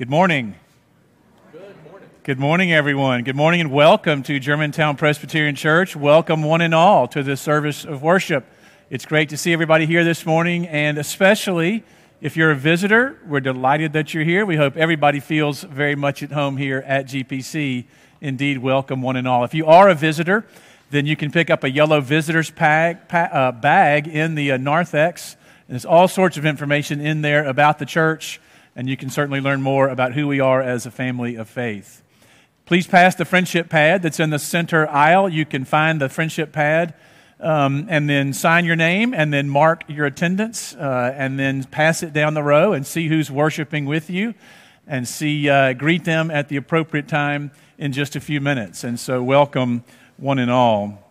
Good morning. Good morning. Everyone. Good morning and welcome to Germantown Presbyterian Church. Welcome, one and all, to this service of worship. It's great to see everybody here this morning, and especially if you're a visitor, we're delighted that you're here. We hope everybody feels very much at home here at GPC. Indeed, welcome, one and all. If you are a visitor, then you can pick up a yellow visitor's bag, uh, bag in the uh, narthex. And there's all sorts of information in there about the church and you can certainly learn more about who we are as a family of faith. Please pass the friendship pad that's in the center aisle. You can find the friendship pad um, and then sign your name and then mark your attendance uh, and then pass it down the row and see who's worshiping with you and see uh, greet them at the appropriate time in just a few minutes. And so, welcome one and all.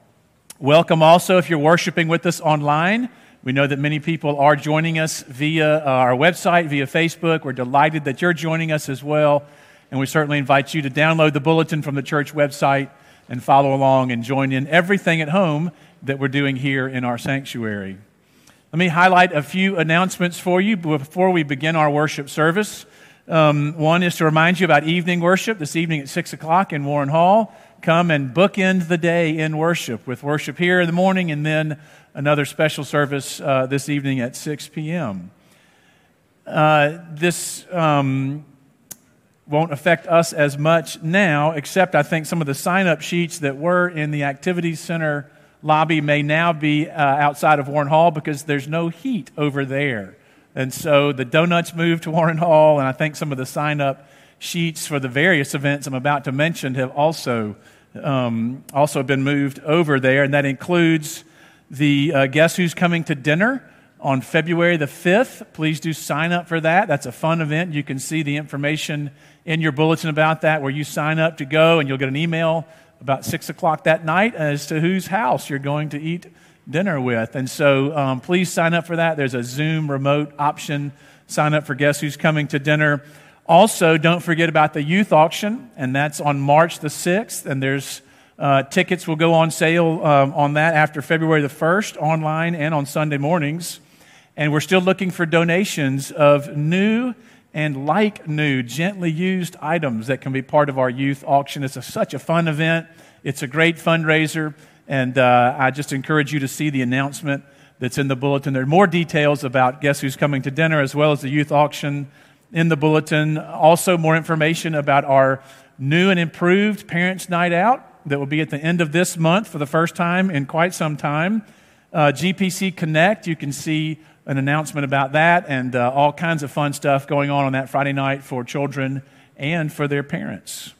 Welcome also if you're worshiping with us online. We know that many people are joining us via uh, our website, via Facebook. We're delighted that you're joining us as well. And we certainly invite you to download the bulletin from the church website and follow along and join in everything at home that we're doing here in our sanctuary. Let me highlight a few announcements for you before we begin our worship service. Um, one is to remind you about evening worship this evening at 6 o'clock in Warren Hall. Come and bookend the day in worship with worship here in the morning and then another special service uh, this evening at 6 p.m. Uh, this um, won't affect us as much now, except I think some of the sign up sheets that were in the Activities Center lobby may now be uh, outside of Warren Hall because there's no heat over there. And so the donuts moved to Warren Hall, and I think some of the sign up sheets for the various events I'm about to mention have also, um, also been moved over there, and that includes the uh, Guess Who's Coming to Dinner on February the 5th. Please do sign up for that. That's a fun event. You can see the information in your bulletin about that where you sign up to go, and you'll get an email about 6 o'clock that night as to whose house you're going to eat dinner with. And so um, please sign up for that. There's a Zoom remote option. Sign up for Guess Who's Coming to Dinner. Also, don't forget about the youth auction, and that's on March the 6th, and there's uh, tickets will go on sale um, on that after February the 1st, online and on Sunday mornings. And we're still looking for donations of new and like new, gently used items that can be part of our youth auction. It's a, such a fun event, it's a great fundraiser, and uh, I just encourage you to see the announcement that's in the bulletin. There are more details about Guess Who's Coming to Dinner as well as the youth auction in the bulletin. Also, more information about our new and improved Parents' Night Out that will be at the end of this month for the first time in quite some time. Uh, GPC Connect, you can see an announcement about that and uh, all kinds of fun stuff going on on that Friday night for children and for their parents.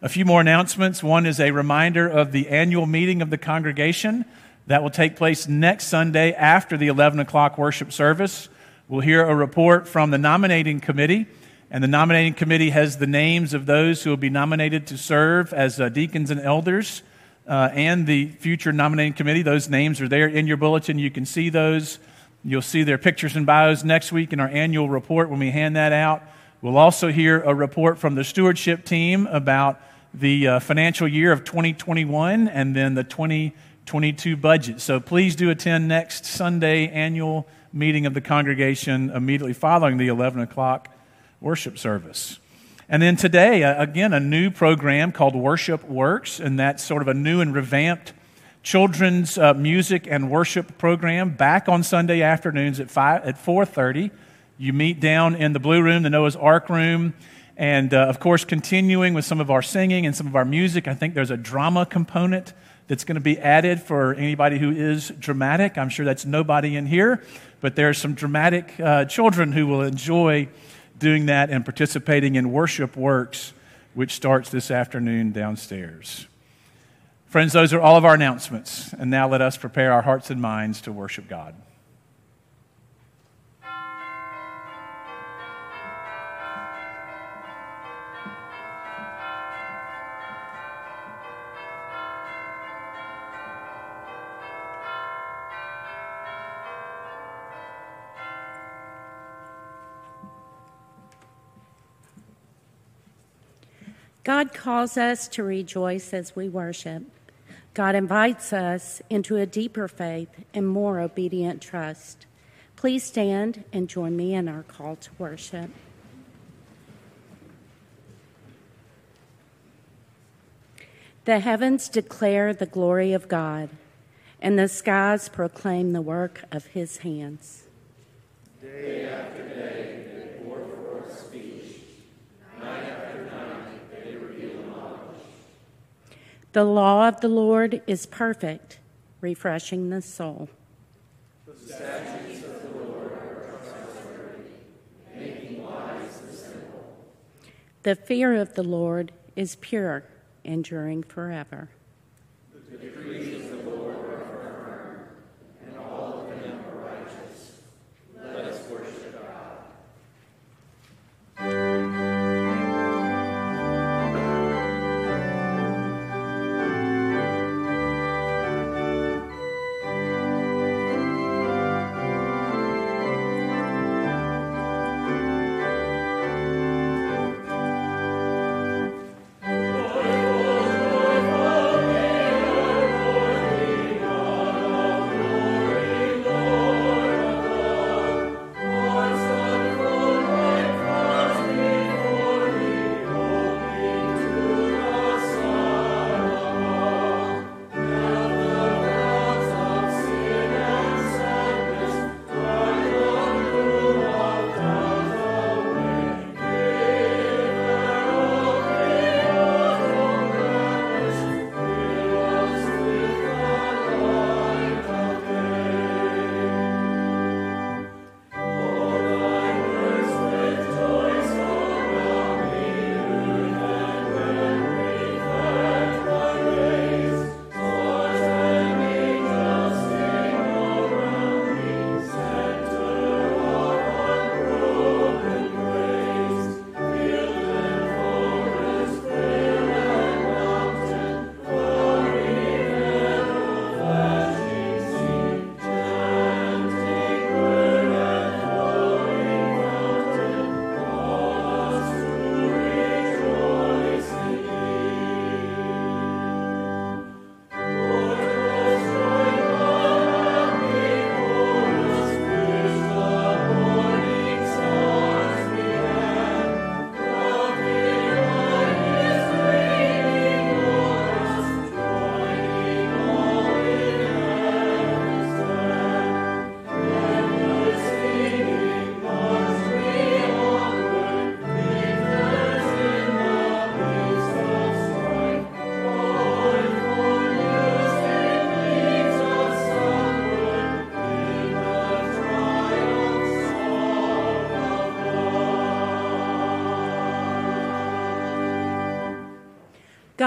A few more announcements. One is a reminder of the annual meeting of the congregation that will take place next Sunday after the 11 o'clock worship service. We'll hear a report from the nominating committee and the nominating committee has the names of those who will be nominated to serve as uh, deacons and elders uh, and the future nominating committee. Those names are there in your bulletin. You can see those. You'll see their pictures and bios next week in our annual report when we hand that out. We'll also hear a report from the stewardship team about the uh, financial year of 2021 and then the 2022 budget. So please do attend next Sunday annual meeting of the congregation immediately following the 11 o'clock worship service. And then today, again, a new program called Worship Works, and that's sort of a new and revamped children's uh, music and worship program back on Sunday afternoons at, 5, at 4.30. You meet down in the Blue Room, the Noah's Ark Room, and uh, of course, continuing with some of our singing and some of our music. I think there's a drama component that's going to be added for anybody who is dramatic. I'm sure that's nobody in here, but there are some dramatic uh, children who will enjoy doing that and participating in worship works, which starts this afternoon downstairs. Friends, those are all of our announcements. And now let us prepare our hearts and minds to worship God. God calls us to rejoice as we worship. God invites us into a deeper faith and more obedient trust. Please stand and join me in our call to worship. The heavens declare the glory of God, and the skies proclaim the work of his hands. Day after day. The law of the Lord is perfect, refreshing the soul. The statutes of the Lord are trustworthy, making wise the simple. The fear of the Lord is pure enduring forever.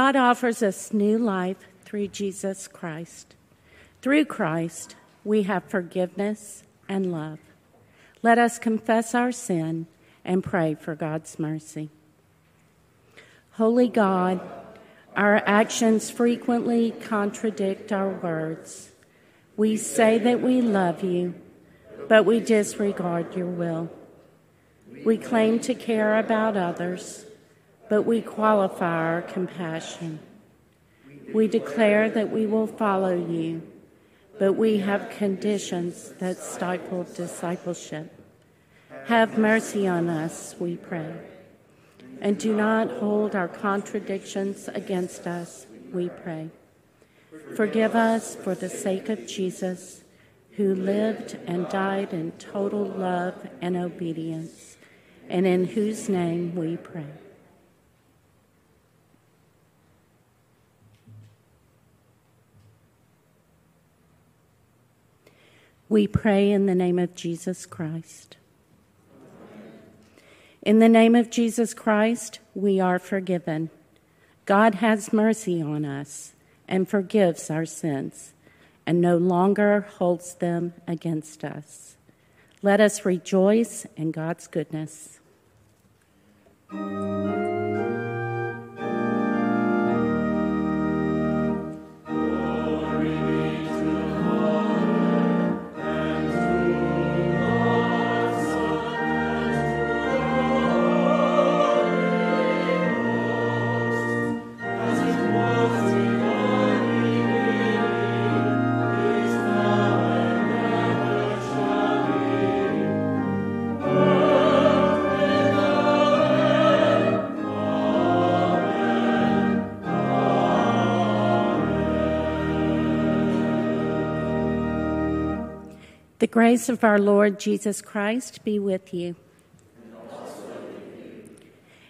God offers us new life through Jesus Christ. Through Christ, we have forgiveness and love. Let us confess our sin and pray for God's mercy. Holy God, our actions frequently contradict our words. We say that we love you, but we disregard your will. We claim to care about others but we qualify our compassion. We declare that we will follow you, but we have conditions that stifle discipleship. Have mercy on us, we pray. And do not hold our contradictions against us, we pray. Forgive us for the sake of Jesus, who lived and died in total love and obedience, and in whose name we pray. We pray in the name of Jesus Christ. In the name of Jesus Christ, we are forgiven. God has mercy on us and forgives our sins and no longer holds them against us. Let us rejoice in God's goodness. The grace of our Lord Jesus Christ be with you.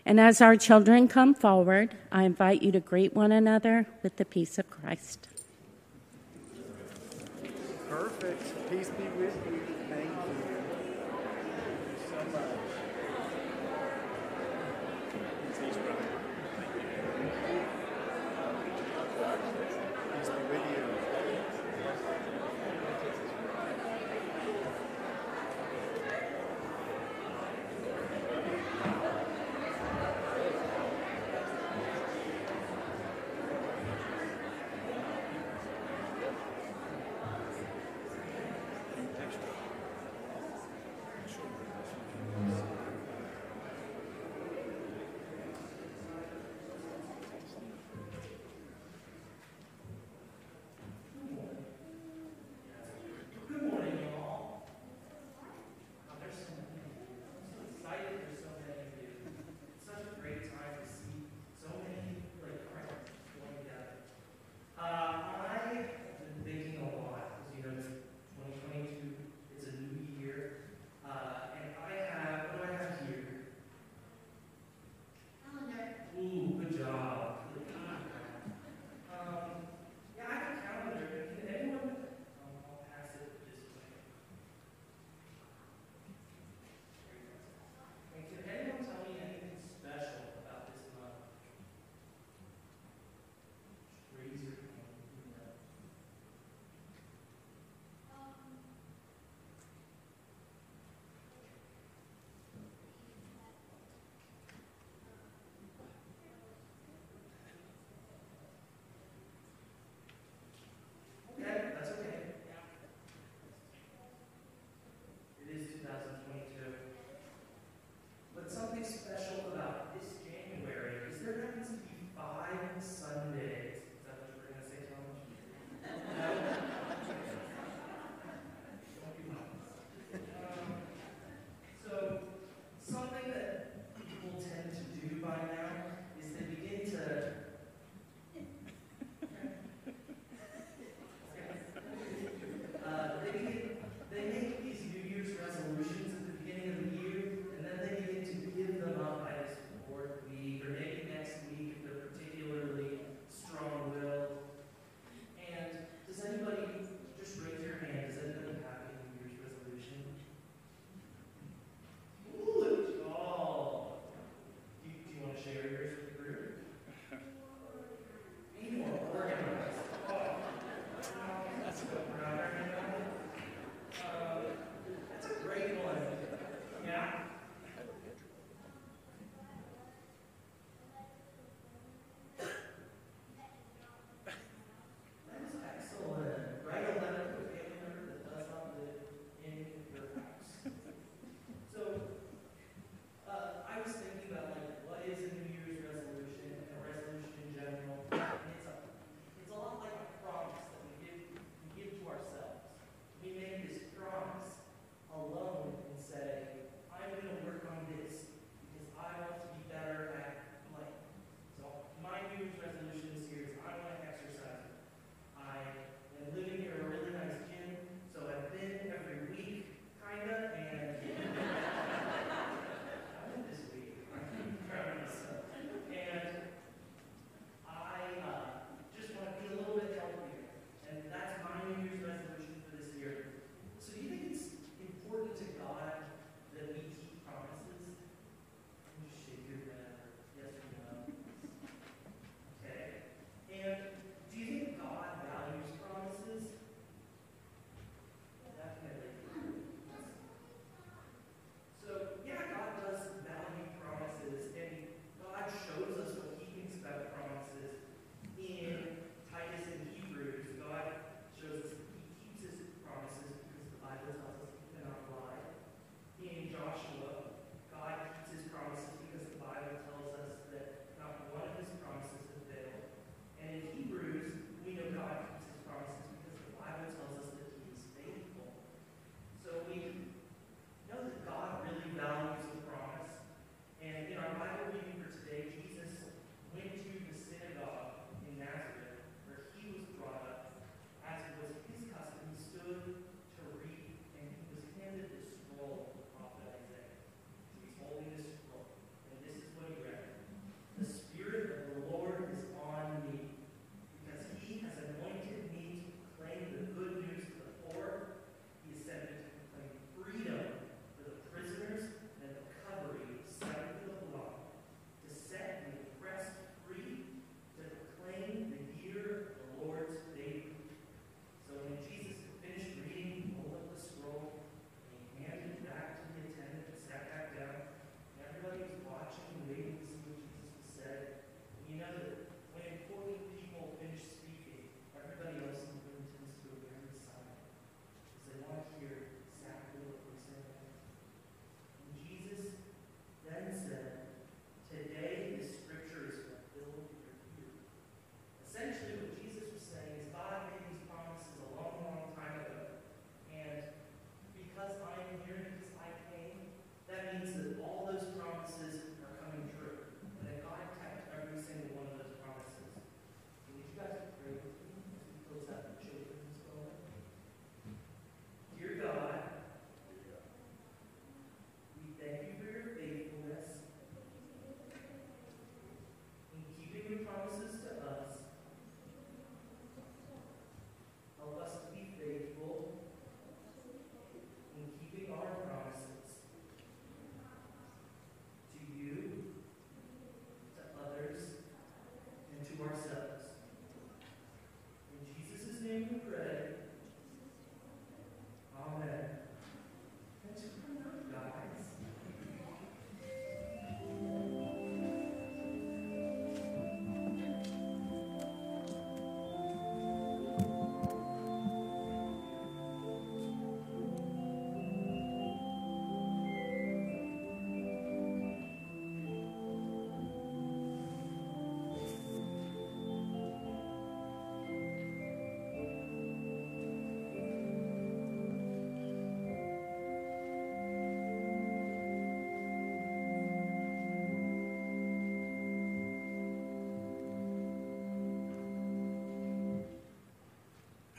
And as our children come forward, I invite you to greet one another with the peace of Christ.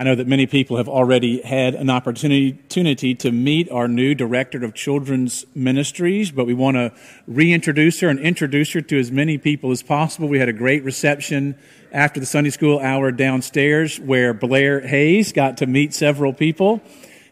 I know that many people have already had an opportunity to meet our new director of children's ministries, but we want to reintroduce her and introduce her to as many people as possible. We had a great reception after the Sunday school hour downstairs where Blair Hayes got to meet several people.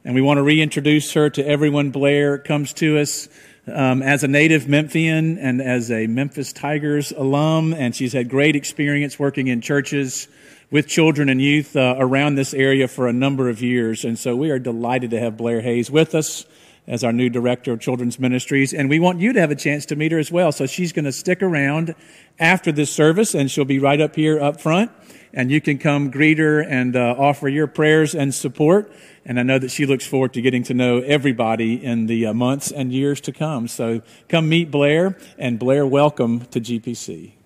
And we want to reintroduce her to everyone. Blair comes to us um, as a native Memphian and as a Memphis Tigers alum, and she's had great experience working in churches with children and youth uh, around this area for a number of years. And so we are delighted to have Blair Hayes with us as our new director of children's ministries. And we want you to have a chance to meet her as well. So she's going to stick around after this service and she'll be right up here up front. And you can come greet her and uh, offer your prayers and support. And I know that she looks forward to getting to know everybody in the uh, months and years to come. So come meet Blair. And Blair, welcome to GPC.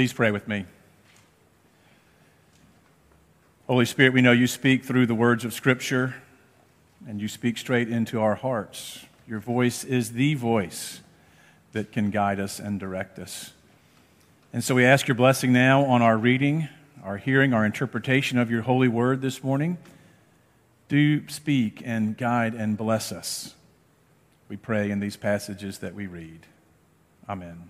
Please pray with me. Holy Spirit, we know you speak through the words of Scripture and you speak straight into our hearts. Your voice is the voice that can guide us and direct us. And so we ask your blessing now on our reading, our hearing, our interpretation of your holy word this morning. Do speak and guide and bless us. We pray in these passages that we read. Amen.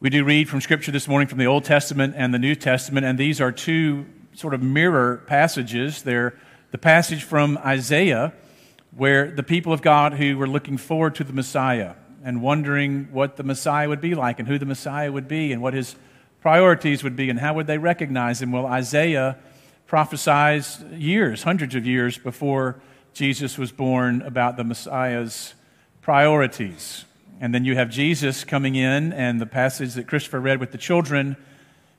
We do read from Scripture this morning from the Old Testament and the New Testament, and these are two sort of mirror passages. They're the passage from Isaiah, where the people of God who were looking forward to the Messiah and wondering what the Messiah would be like and who the Messiah would be and what his priorities would be and how would they recognize him. Well, Isaiah prophesies years, hundreds of years before Jesus was born about the Messiah's priorities. And then you have Jesus coming in, and the passage that Christopher read with the children,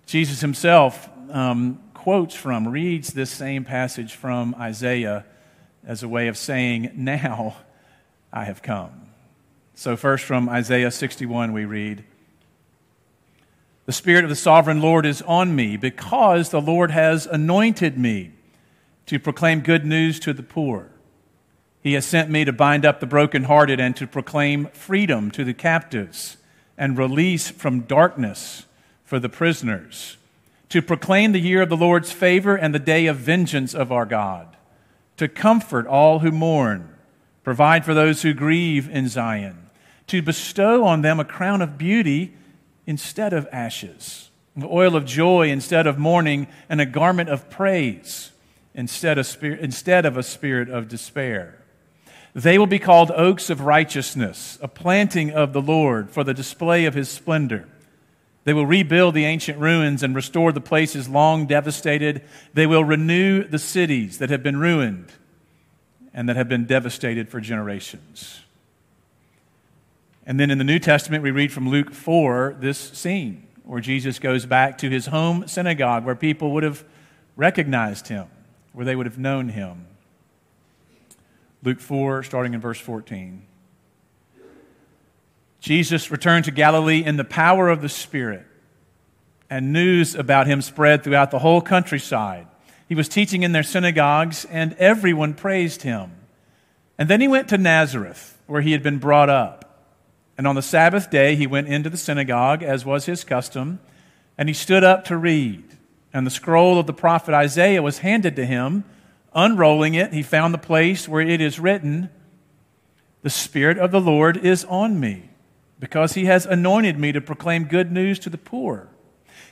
Jesus himself um, quotes from, reads this same passage from Isaiah as a way of saying, Now I have come. So, first from Isaiah 61, we read, The Spirit of the sovereign Lord is on me, because the Lord has anointed me to proclaim good news to the poor. He has sent me to bind up the brokenhearted and to proclaim freedom to the captives and release from darkness for the prisoners, to proclaim the year of the Lord's favor and the day of vengeance of our God, to comfort all who mourn, provide for those who grieve in Zion, to bestow on them a crown of beauty instead of ashes, oil of joy instead of mourning, and a garment of praise instead of, spirit, instead of a spirit of despair. They will be called oaks of righteousness, a planting of the Lord for the display of his splendor. They will rebuild the ancient ruins and restore the places long devastated. They will renew the cities that have been ruined and that have been devastated for generations. And then in the New Testament, we read from Luke 4 this scene where Jesus goes back to his home synagogue where people would have recognized him, where they would have known him. Luke 4, starting in verse 14. Jesus returned to Galilee in the power of the Spirit, and news about him spread throughout the whole countryside. He was teaching in their synagogues, and everyone praised him. And then he went to Nazareth, where he had been brought up. And on the Sabbath day, he went into the synagogue, as was his custom, and he stood up to read. And the scroll of the prophet Isaiah was handed to him. Unrolling it, he found the place where it is written, The Spirit of the Lord is on me, because he has anointed me to proclaim good news to the poor.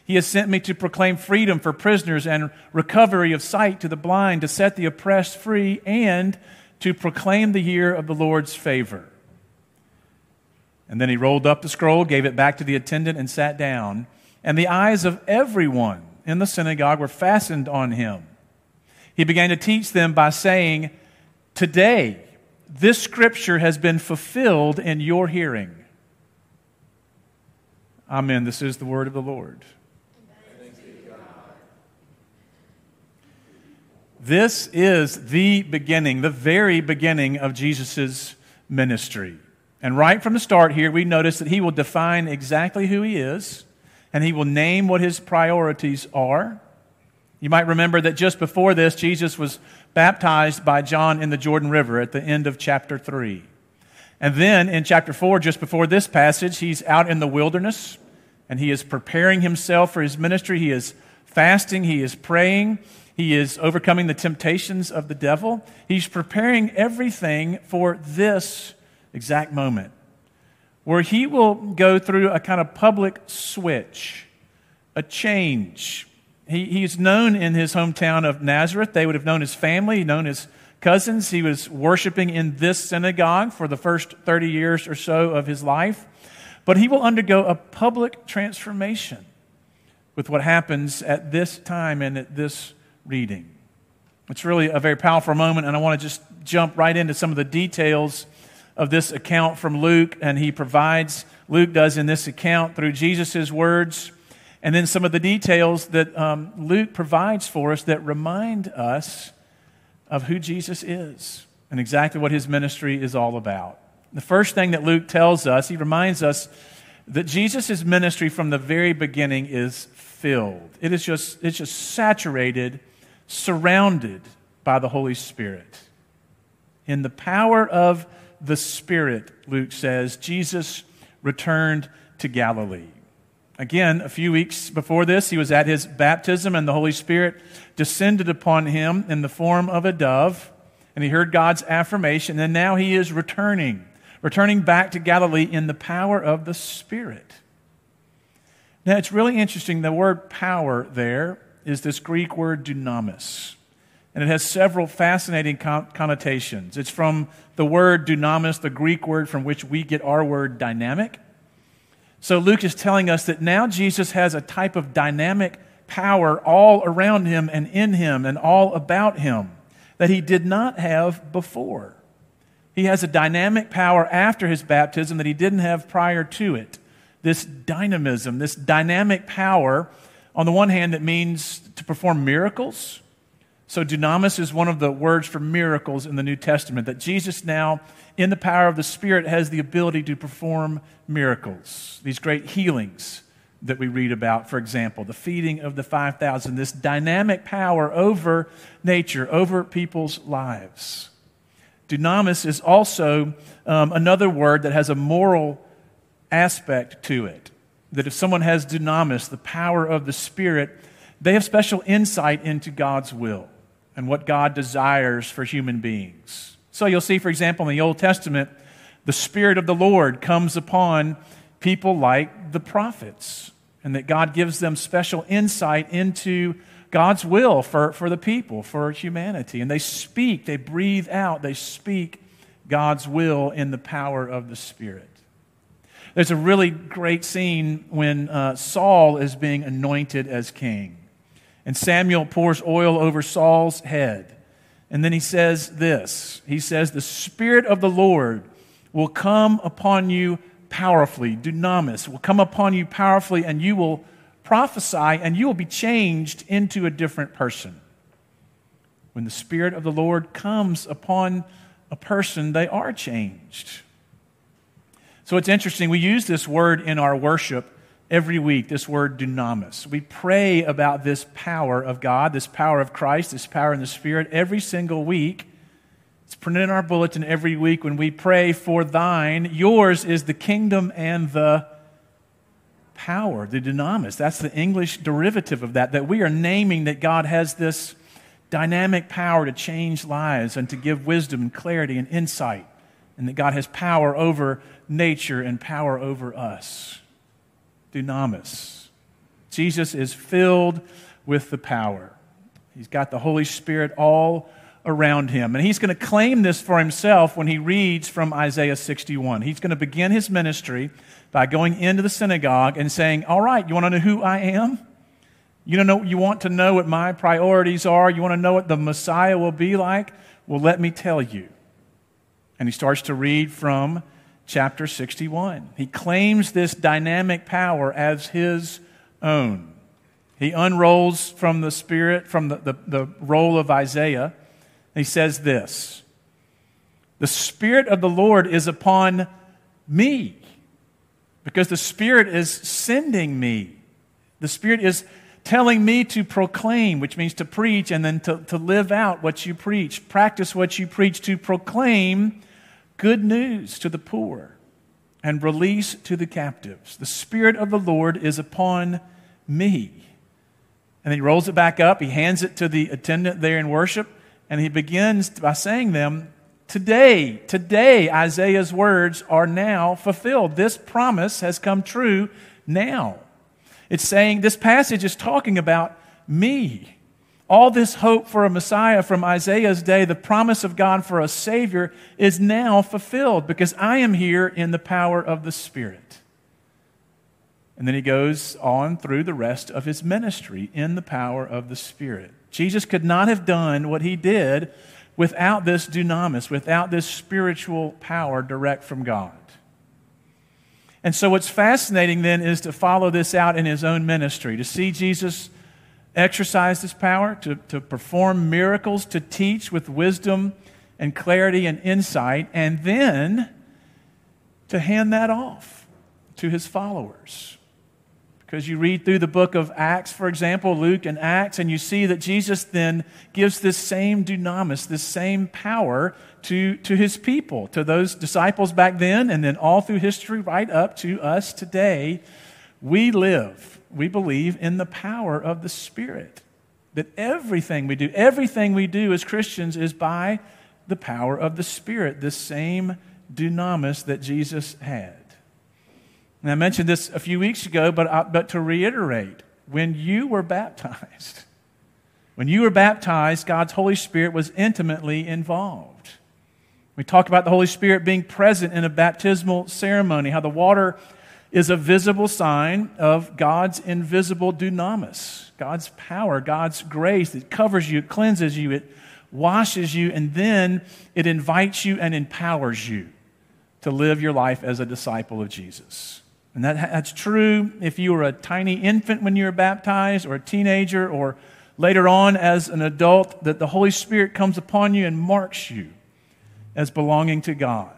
He has sent me to proclaim freedom for prisoners and recovery of sight to the blind, to set the oppressed free, and to proclaim the year of the Lord's favor. And then he rolled up the scroll, gave it back to the attendant, and sat down. And the eyes of everyone in the synagogue were fastened on him. He began to teach them by saying, Today, this scripture has been fulfilled in your hearing. Amen. This is the word of the Lord. This is the beginning, the very beginning of Jesus' ministry. And right from the start here, we notice that he will define exactly who he is, and he will name what his priorities are. You might remember that just before this, Jesus was baptized by John in the Jordan River at the end of chapter 3. And then in chapter 4, just before this passage, he's out in the wilderness and he is preparing himself for his ministry. He is fasting, he is praying, he is overcoming the temptations of the devil. He's preparing everything for this exact moment where he will go through a kind of public switch, a change he, he's known in his hometown of Nazareth. They would have known his family, known his cousins. He was worshiping in this synagogue for the first 30 years or so of his life. But he will undergo a public transformation with what happens at this time and at this reading. It's really a very powerful moment, and I want to just jump right into some of the details of this account from Luke. And he provides, Luke does in this account through Jesus' words and then some of the details that um, Luke provides for us that remind us of who Jesus is and exactly what his ministry is all about. The first thing that Luke tells us, he reminds us that Jesus' ministry from the very beginning is filled. It is just, it's just saturated, surrounded by the Holy Spirit. In the power of the Spirit, Luke says, Jesus returned to Galilee. Again, a few weeks before this, he was at his baptism, and the Holy Spirit descended upon him in the form of a dove, and he heard God's affirmation, and now he is returning, returning back to Galilee in the power of the Spirit. Now, it's really interesting. The word power there is this Greek word dunamis, and it has several fascinating connotations. It's from the word dunamis, the Greek word from which we get our word dynamic. So Luke is telling us that now Jesus has a type of dynamic power all around him and in him and all about him that he did not have before. He has a dynamic power after his baptism that he didn't have prior to it. This dynamism, this dynamic power, on the one hand, that means to perform miracles. So, dunamis is one of the words for miracles in the New Testament, that Jesus now in the power of the Spirit, has the ability to perform miracles, these great healings that we read about, for example, the feeding of the 5,000, this dynamic power over nature, over people's lives. Dunamis is also um, another word that has a moral aspect to it. That if someone has dunamis, the power of the Spirit, they have special insight into God's will. And what God desires for human beings. So you'll see, for example, in the Old Testament, the Spirit of the Lord comes upon people like the prophets, and that God gives them special insight into God's will for, for the people, for humanity. And they speak, they breathe out, they speak God's will in the power of the Spirit. There's a really great scene when uh, Saul is being anointed as king. And Samuel pours oil over Saul's head. And then he says this He says, The Spirit of the Lord will come upon you powerfully. Dunamis will come upon you powerfully, and you will prophesy, and you will be changed into a different person. When the Spirit of the Lord comes upon a person, they are changed. So it's interesting. We use this word in our worship every week, this word dunamis. We pray about this power of God, this power of Christ, this power in the Spirit every single week. It's printed in our bulletin every week when we pray for thine. Yours is the kingdom and the power, the dunamis. That's the English derivative of that, that we are naming that God has this dynamic power to change lives and to give wisdom and clarity and insight, and that God has power over nature and power over us dunamis. Jesus is filled with the power. He's got the Holy Spirit all around him. And he's going to claim this for himself when he reads from Isaiah 61. He's going to begin his ministry by going into the synagogue and saying, All right, you want to know who I am? You, know, you want to know what my priorities are? You want to know what the Messiah will be like? Well, let me tell you. And he starts to read from chapter 61. He claims this dynamic power as his own. He unrolls from the Spirit, from the, the, the roll of Isaiah. He says this The Spirit of the Lord is upon me, because the Spirit is sending me. The Spirit is telling me to proclaim, which means to preach, and then to, to live out what you preach, practice what you preach, to proclaim good news to the poor and release to the captives. The Spirit of the Lord is upon me. And he rolls it back up, he hands it to the attendant there in worship, and he begins by saying them, Today, today, Isaiah's words are now fulfilled. This promise has come true now. It's saying, this passage is talking about me. All this hope for a Messiah from Isaiah's day, the promise of God for a Savior, is now fulfilled because I am here in the power of the Spirit. And then he goes on through the rest of his ministry in the power of the Spirit. Jesus could not have done what he did without this dunamis, without this spiritual power direct from God. And so, what's fascinating then is to follow this out in his own ministry, to see Jesus exercise this power, to, to perform miracles, to teach with wisdom and clarity and insight, and then to hand that off to his followers. Because you read through the book of Acts, for example, Luke and Acts, and you see that Jesus then gives this same dunamis, this same power to, to his people, to those disciples back then, and then all through history, right up to us today. We live we believe in the power of the Spirit. That everything we do, everything we do as Christians is by the power of the Spirit, the same dunamis that Jesus had. And I mentioned this a few weeks ago, but, uh, but to reiterate, when you were baptized, when you were baptized, God's Holy Spirit was intimately involved. We talk about the Holy Spirit being present in a baptismal ceremony, how the water is a visible sign of God's invisible dunamis, God's power, God's grace that covers you, it cleanses you, it washes you, and then it invites you and empowers you to live your life as a disciple of Jesus. And that, that's true if you were a tiny infant when you were baptized, or a teenager, or later on as an adult, that the Holy Spirit comes upon you and marks you as belonging to God.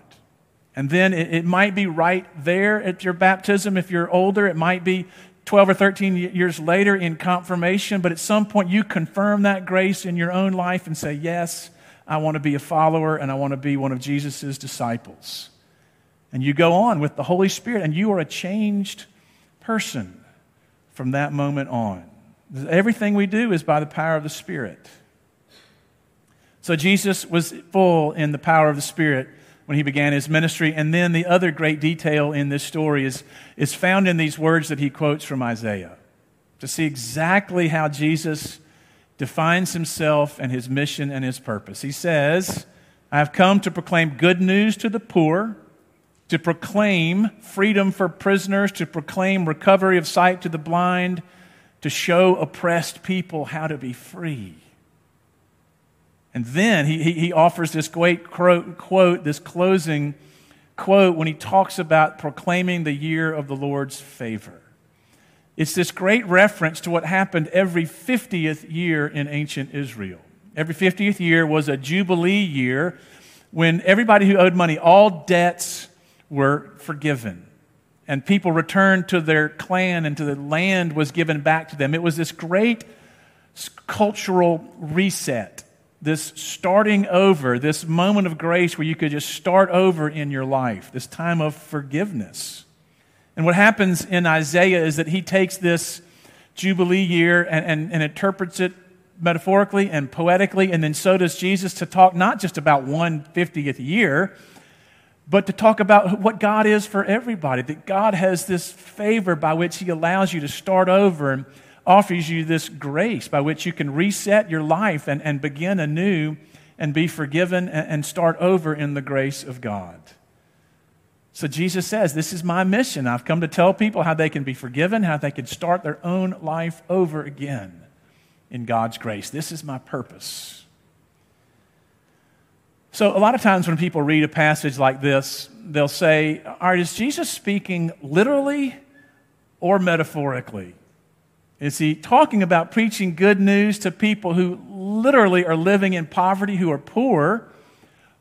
And then it, it might be right there at your baptism if you're older. It might be 12 or 13 years later in confirmation, but at some point you confirm that grace in your own life and say, Yes, I want to be a follower and I want to be one of Jesus' disciples. And you go on with the Holy Spirit, and you are a changed person from that moment on. Everything we do is by the power of the Spirit. So Jesus was full in the power of the Spirit when he began his ministry. And then the other great detail in this story is, is found in these words that he quotes from Isaiah to see exactly how Jesus defines himself and his mission and his purpose. He says, I have come to proclaim good news to the poor, to proclaim freedom for prisoners, to proclaim recovery of sight to the blind, to show oppressed people how to be free. And then he, he offers this great quote, this closing quote, when he talks about proclaiming the year of the Lord's favor. It's this great reference to what happened every 50th year in ancient Israel. Every 50th year was a Jubilee year when everybody who owed money, all debts were forgiven. And people returned to their clan and to the land was given back to them. It was this great cultural reset, this starting over, this moment of grace where you could just start over in your life, this time of forgiveness. And what happens in Isaiah is that he takes this Jubilee year and, and, and interprets it metaphorically and poetically, and then so does Jesus to talk not just about one 50th year, but to talk about what God is for everybody. That God has this favor by which He allows you to start over and offers you this grace by which you can reset your life and, and begin anew and be forgiven and, and start over in the grace of God. So Jesus says, This is my mission. I've come to tell people how they can be forgiven, how they can start their own life over again in God's grace. This is my purpose. So, a lot of times when people read a passage like this, they'll say, All right, is Jesus speaking literally or metaphorically? Is he talking about preaching good news to people who literally are living in poverty, who are poor,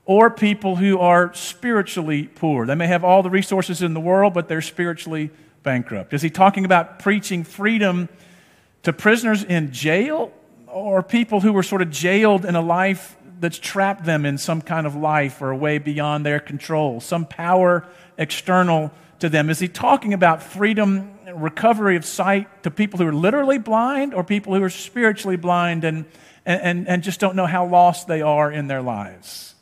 or people who are spiritually poor? They may have all the resources in the world, but they're spiritually bankrupt. Is he talking about preaching freedom to prisoners in jail or people who were sort of jailed in a life that's trapped them in some kind of life or a way beyond their control, some power external to them? Is he talking about freedom, recovery of sight to people who are literally blind or people who are spiritually blind and, and, and just don't know how lost they are in their lives?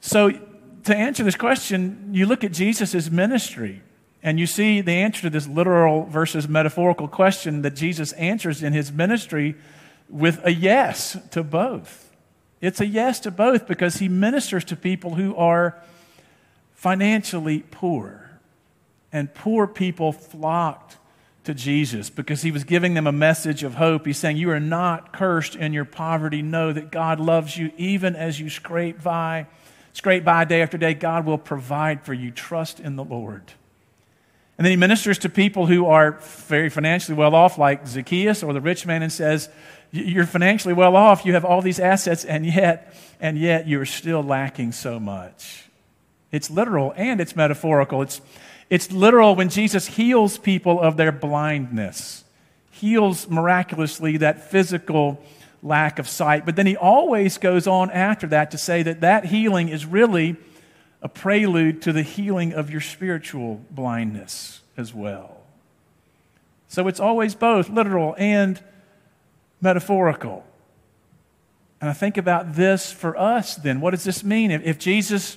So, to answer this question, you look at Jesus' ministry. And you see the answer to this literal versus metaphorical question that Jesus answers in his ministry with a yes to both. It's a yes to both because he ministers to people who are financially poor. And poor people flocked to Jesus because he was giving them a message of hope. He's saying, You are not cursed in your poverty. Know that God loves you even as you scrape by, scrape by day after day. God will provide for you. Trust in the Lord. And then he ministers to people who are very financially well off, like Zacchaeus or the rich man, and says, You're financially well off, you have all these assets, and yet, and yet you're still lacking so much. It's literal and it's metaphorical. It's, it's literal when Jesus heals people of their blindness, heals miraculously that physical lack of sight. But then he always goes on after that to say that that healing is really a prelude to the healing of your spiritual blindness as well. So it's always both literal and metaphorical. And I think about this for us then. What does this mean? If, if Jesus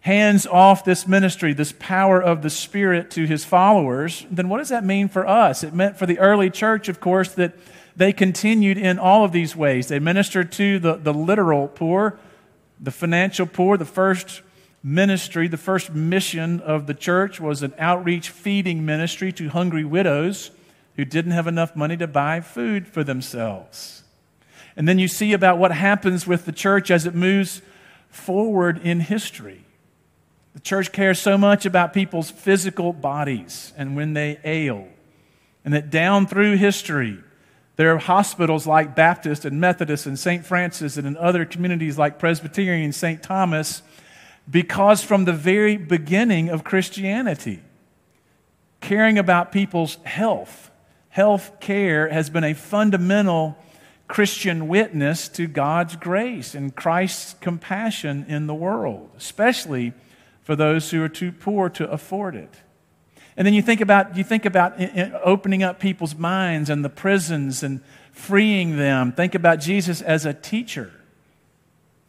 hands off this ministry, this power of the Spirit to his followers, then what does that mean for us? It meant for the early church, of course, that they continued in all of these ways. They ministered to the, the literal poor, the financial poor, the first ministry, the first mission of the church was an outreach feeding ministry to hungry widows who didn't have enough money to buy food for themselves. And then you see about what happens with the church as it moves forward in history. The church cares so much about people's physical bodies and when they ail. And that down through history, there are hospitals like Baptist and Methodist and St. Francis and in other communities like Presbyterian, and St. Thomas, because from the very beginning of Christianity, caring about people's health, health care has been a fundamental Christian witness to God's grace and Christ's compassion in the world, especially for those who are too poor to afford it. And then you think about, you think about opening up people's minds and the prisons and freeing them. Think about Jesus as a teacher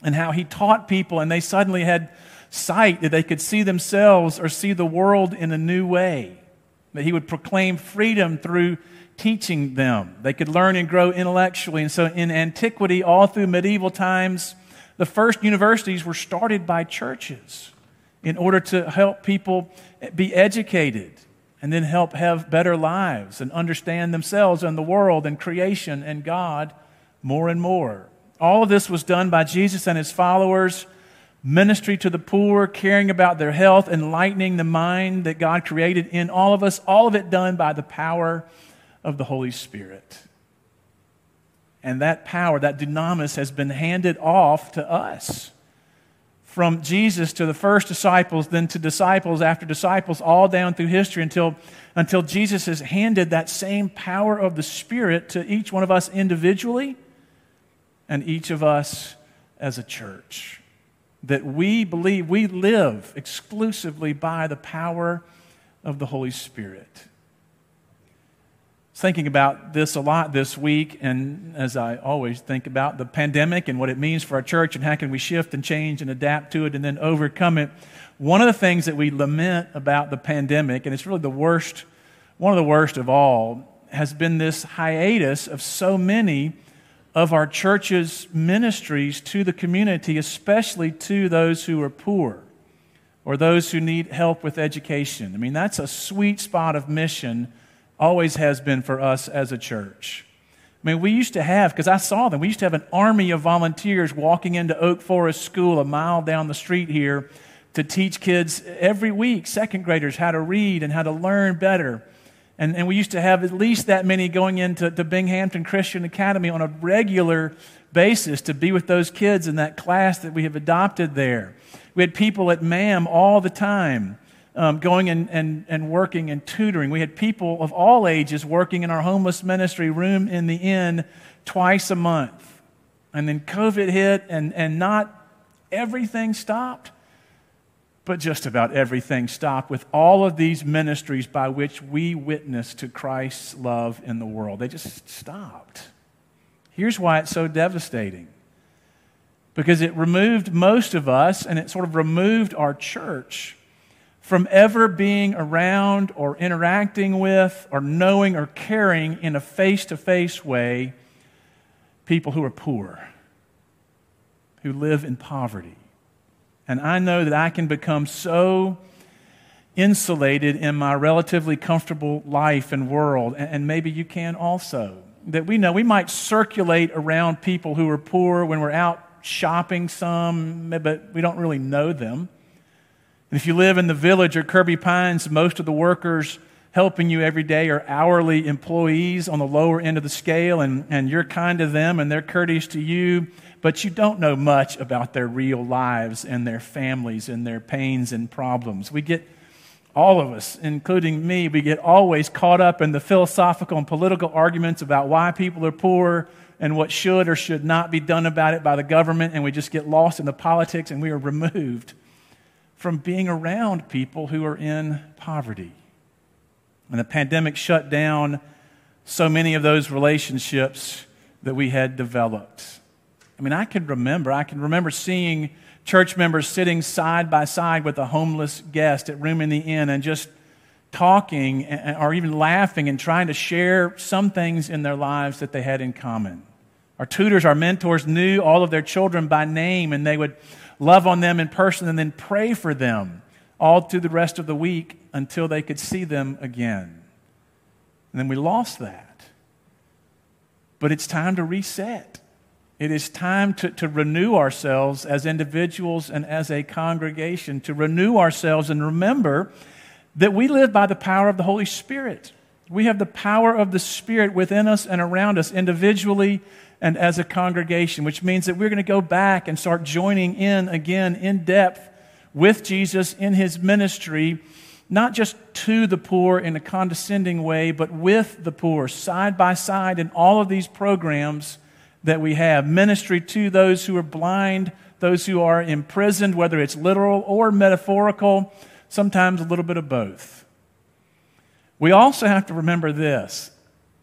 and how he taught people and they suddenly had sight, that they could see themselves or see the world in a new way. That he would proclaim freedom through teaching them. They could learn and grow intellectually. And so in antiquity, all through medieval times, the first universities were started by churches in order to help people be educated and then help have better lives and understand themselves and the world and creation and God more and more. All of this was done by Jesus and his followers ministry to the poor, caring about their health, enlightening the mind that God created in all of us, all of it done by the power of the Holy Spirit. And that power, that dunamis, has been handed off to us. From Jesus to the first disciples, then to disciples after disciples, all down through history until, until Jesus has handed that same power of the Spirit to each one of us individually and each of us as a church that we believe we live exclusively by the power of the Holy Spirit. Thinking about this a lot this week, and as I always think about the pandemic and what it means for our church, and how can we shift and change and adapt to it and then overcome it. One of the things that we lament about the pandemic, and it's really the worst, one of the worst of all, has been this hiatus of so many of our church's ministries to the community, especially to those who are poor or those who need help with education. I mean, that's a sweet spot of mission, always has been for us as a church. I mean, we used to have, because I saw them, we used to have an army of volunteers walking into Oak Forest School a mile down the street here to teach kids every week, second graders, how to read and how to learn better. And, and we used to have at least that many going into to Binghampton Christian Academy on a regular basis to be with those kids in that class that we have adopted there. We had people at MAM all the time um, going and, and, and working and tutoring. We had people of all ages working in our homeless ministry room in the inn twice a month. And then COVID hit, and, and not everything stopped but just about everything stopped with all of these ministries by which we witness to Christ's love in the world. They just stopped. Here's why it's so devastating because it removed most of us and it sort of removed our church from ever being around or interacting with or knowing or caring in a face to face way people who are poor, who live in poverty and I know that I can become so insulated in my relatively comfortable life and world, and maybe you can also. That we know we might circulate around people who are poor when we're out shopping some, but we don't really know them. And if you live in the village or Kirby Pines, most of the workers helping you every day are hourly employees on the lower end of the scale, and, and you're kind to them and they're courteous to you but you don't know much about their real lives and their families and their pains and problems. We get, all of us, including me, we get always caught up in the philosophical and political arguments about why people are poor and what should or should not be done about it by the government, and we just get lost in the politics and we are removed from being around people who are in poverty. And the pandemic shut down so many of those relationships that we had developed. I mean, I can remember, I can remember seeing church members sitting side by side with a homeless guest at Room in the Inn and just talking or even laughing and trying to share some things in their lives that they had in common. Our tutors, our mentors knew all of their children by name and they would love on them in person and then pray for them all through the rest of the week until they could see them again. And then we lost that. But it's time to reset. It is time to, to renew ourselves as individuals and as a congregation, to renew ourselves and remember that we live by the power of the Holy Spirit. We have the power of the Spirit within us and around us individually and as a congregation, which means that we're going to go back and start joining in again in depth with Jesus in his ministry, not just to the poor in a condescending way, but with the poor, side by side in all of these programs that we have ministry to those who are blind, those who are imprisoned, whether it's literal or metaphorical, sometimes a little bit of both. We also have to remember this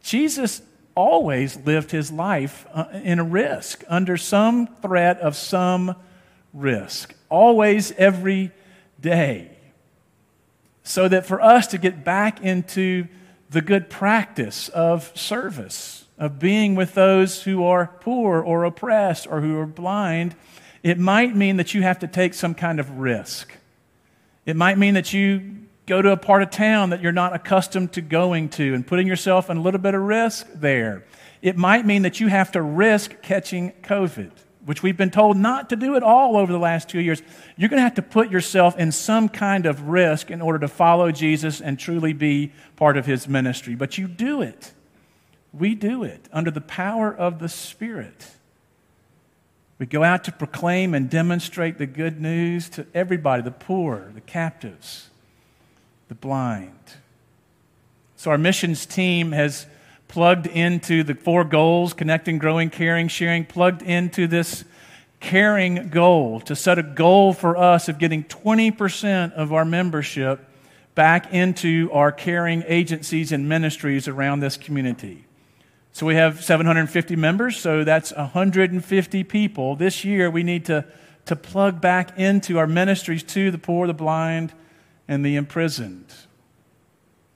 Jesus always lived his life uh, in a risk, under some threat of some risk, always, every day. So that for us to get back into the good practice of service, of being with those who are poor or oppressed or who are blind, it might mean that you have to take some kind of risk. It might mean that you go to a part of town that you're not accustomed to going to and putting yourself in a little bit of risk there. It might mean that you have to risk catching COVID, which we've been told not to do at all over the last two years. You're going to have to put yourself in some kind of risk in order to follow Jesus and truly be part of his ministry. But you do it. We do it under the power of the Spirit. We go out to proclaim and demonstrate the good news to everybody the poor, the captives, the blind. So, our missions team has plugged into the four goals connecting, growing, caring, sharing, plugged into this caring goal to set a goal for us of getting 20% of our membership back into our caring agencies and ministries around this community. So we have 750 members, so that's 150 people. This year we need to, to plug back into our ministries to the poor, the blind, and the imprisoned.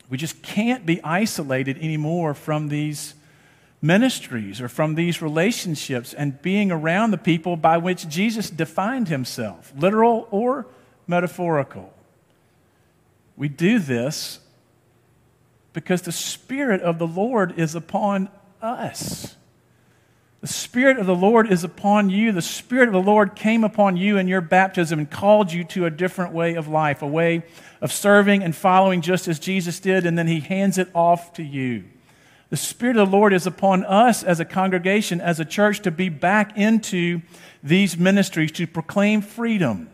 We just can't be isolated anymore from these ministries or from these relationships and being around the people by which Jesus defined himself, literal or metaphorical. We do this because the Spirit of the Lord is upon us. The Spirit of the Lord is upon you. The Spirit of the Lord came upon you in your baptism and called you to a different way of life, a way of serving and following just as Jesus did, and then He hands it off to you. The Spirit of the Lord is upon us as a congregation, as a church, to be back into these ministries, to proclaim freedom,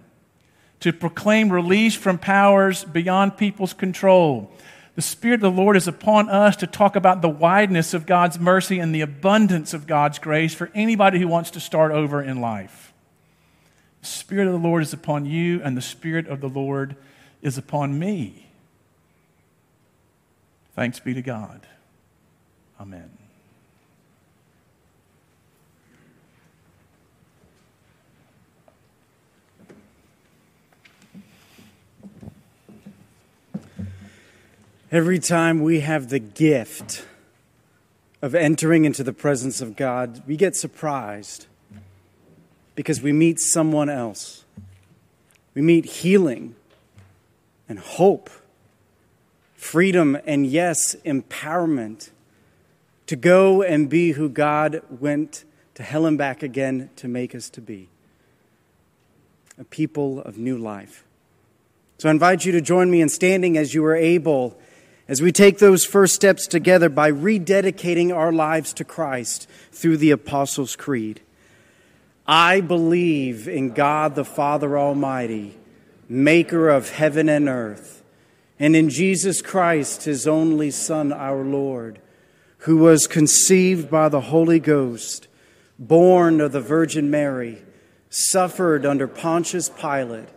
to proclaim release from powers beyond people's control, the Spirit of the Lord is upon us to talk about the wideness of God's mercy and the abundance of God's grace for anybody who wants to start over in life. The Spirit of the Lord is upon you, and the Spirit of the Lord is upon me. Thanks be to God. Amen. Every time we have the gift of entering into the presence of God, we get surprised because we meet someone else. We meet healing and hope, freedom, and yes, empowerment to go and be who God went to hell and back again to make us to be a people of new life. So I invite you to join me in standing as you are able as we take those first steps together by rededicating our lives to Christ through the Apostles' Creed. I believe in God the Father Almighty, maker of heaven and earth, and in Jesus Christ, his only Son, our Lord, who was conceived by the Holy Ghost, born of the Virgin Mary, suffered under Pontius Pilate,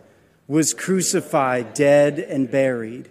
was crucified, dead, and buried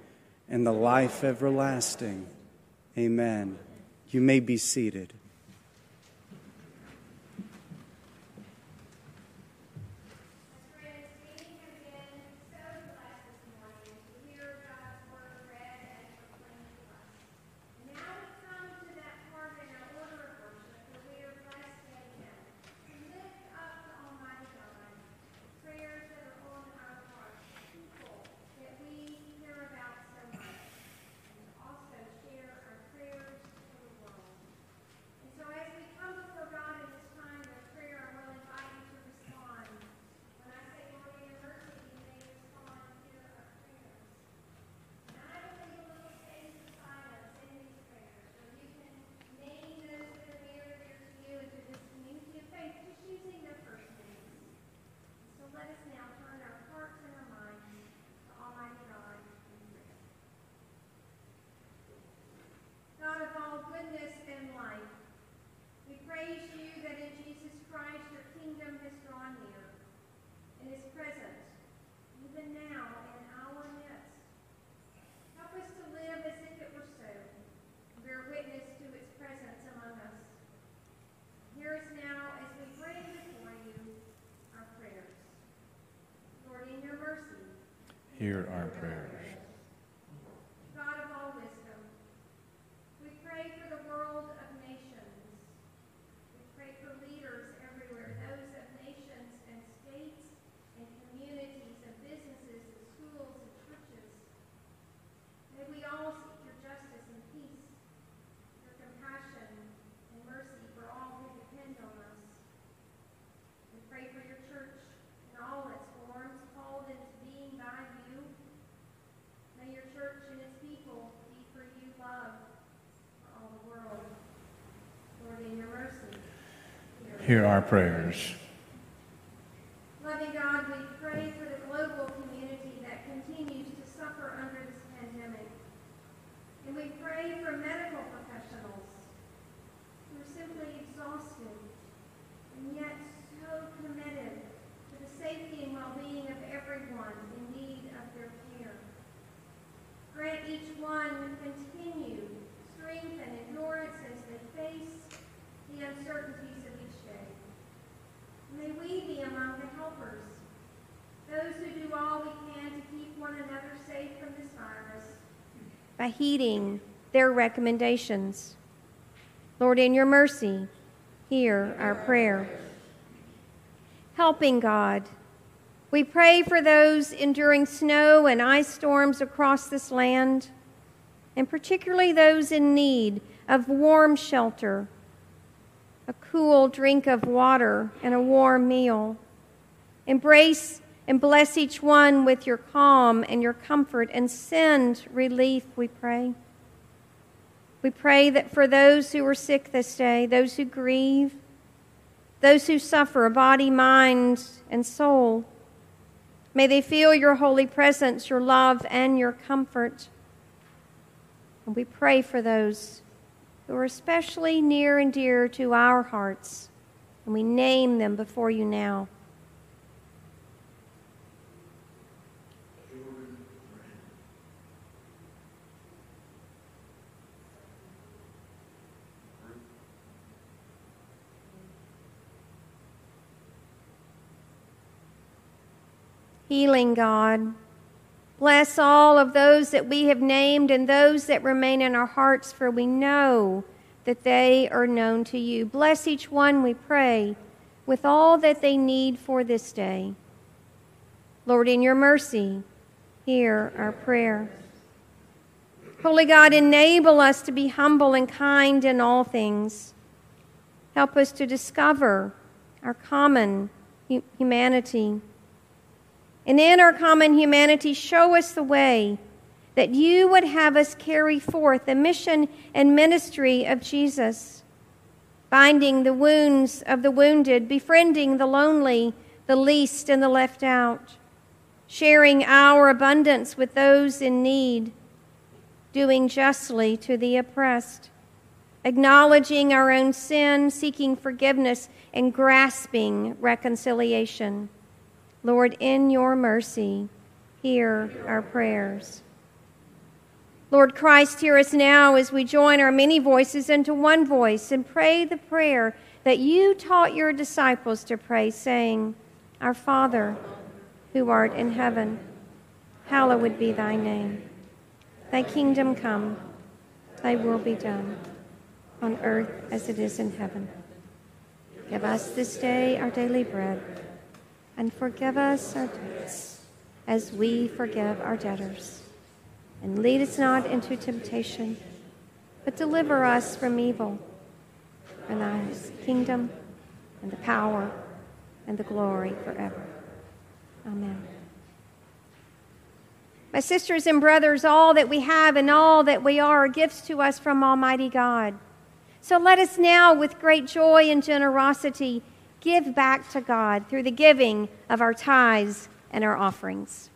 and the life everlasting. Amen. You may be seated. Hear our prayers. Hear our prayers. Loving God, we pray for the global community that continues to suffer under this pandemic. And we pray for medical professionals who are simply exhausted and yet so committed to the safety and well-being of everyone in need of their care. Grant each one continued strength and endurance as they face the uncertainties May we be among the helpers, those who do all we can to keep one another safe from this virus. By heeding recommendations. Lord, in your mercy, hear our prayer. Helping God, we pray for those enduring snow and ice storms across this land, and particularly those in need of warm shelter a cool drink of water, and a warm meal. Embrace and bless each one with your calm and your comfort and send relief, we pray. We pray that for those who are sick this day, those who grieve, those who suffer body, mind, and soul, may they feel your holy presence, your love, and your comfort. And we pray for those who are especially near and dear to our hearts, and we name them before you now. Healing God. Bless all of those that we have named and those that remain in our hearts, for we know that they are known to you. Bless each one, we pray, with all that they need for this day. Lord, in your mercy, hear our prayer. Holy God, enable us to be humble and kind in all things. Help us to discover our common humanity and in our common humanity, show us the way that you would have us carry forth the mission and ministry of Jesus, binding the wounds of the wounded, befriending the lonely, the least, and the left out, sharing our abundance with those in need, doing justly to the oppressed, acknowledging our own sin, seeking forgiveness, and grasping reconciliation. Lord, in your mercy, hear our prayers. Lord Christ, hear us now as we join our many voices into one voice and pray the prayer that you taught your disciples to pray, saying, Our Father, who art in heaven, hallowed be thy name. Thy kingdom come, thy will be done, on earth as it is in heaven. Give us this day our daily bread and forgive us our debts as we forgive our debtors. And lead us not into temptation, but deliver us from evil. For thine is the kingdom and the power and the glory forever. Amen. My sisters and brothers, all that we have and all that we are are gifts to us from Almighty God. So let us now, with great joy and generosity, give back to God through the giving of our tithes and our offerings.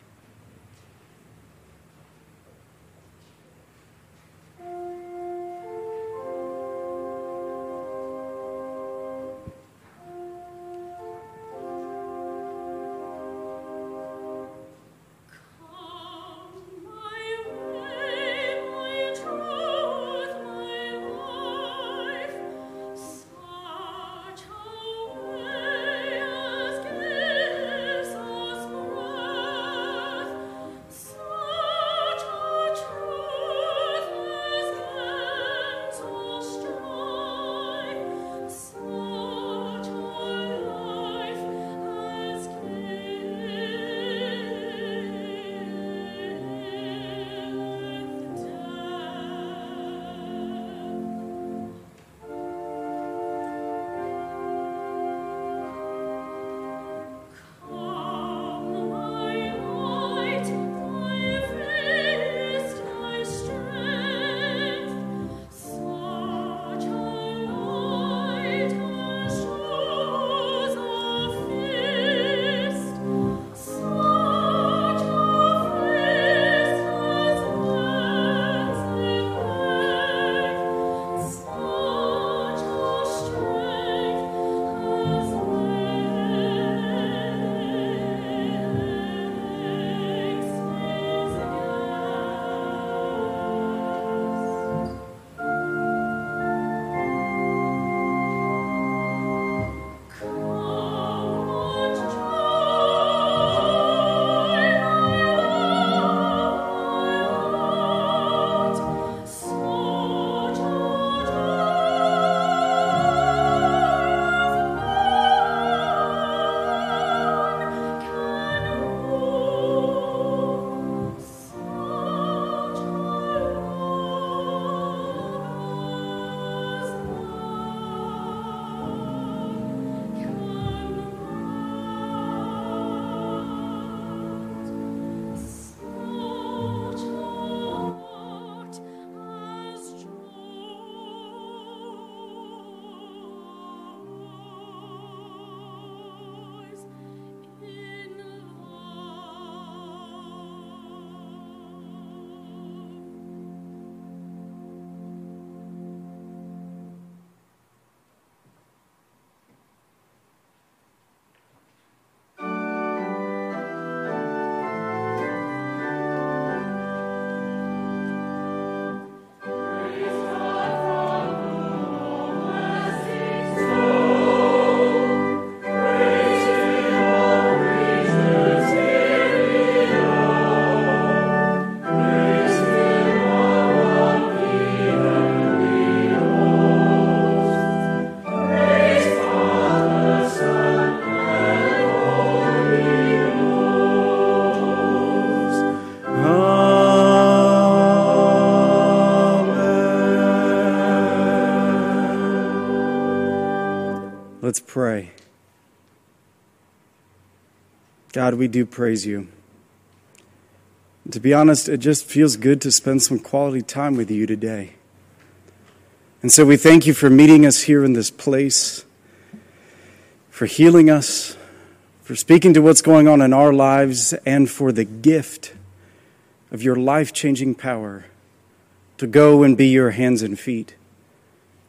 Pray. God, we do praise you. To be honest, it just feels good to spend some quality time with you today. And so we thank you for meeting us here in this place, for healing us, for speaking to what's going on in our lives, and for the gift of your life changing power to go and be your hands and feet.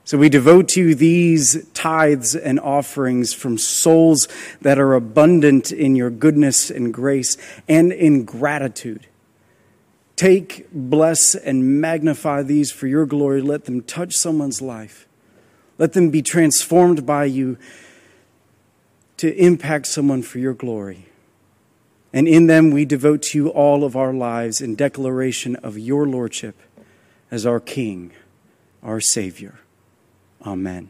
So we devote to you these tithes and offerings from souls that are abundant in your goodness and grace and in gratitude. Take, bless, and magnify these for your glory. Let them touch someone's life. Let them be transformed by you to impact someone for your glory. And in them, we devote to you all of our lives in declaration of your Lordship as our King, our Savior. Amen.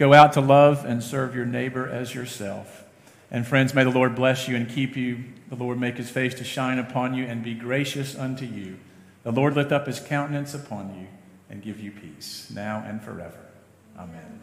Go out to love and serve your neighbor as yourself. And friends, may the Lord bless you and keep you. The Lord make his face to shine upon you and be gracious unto you. The Lord lift up his countenance upon you and give you peace, now and forever. Amen.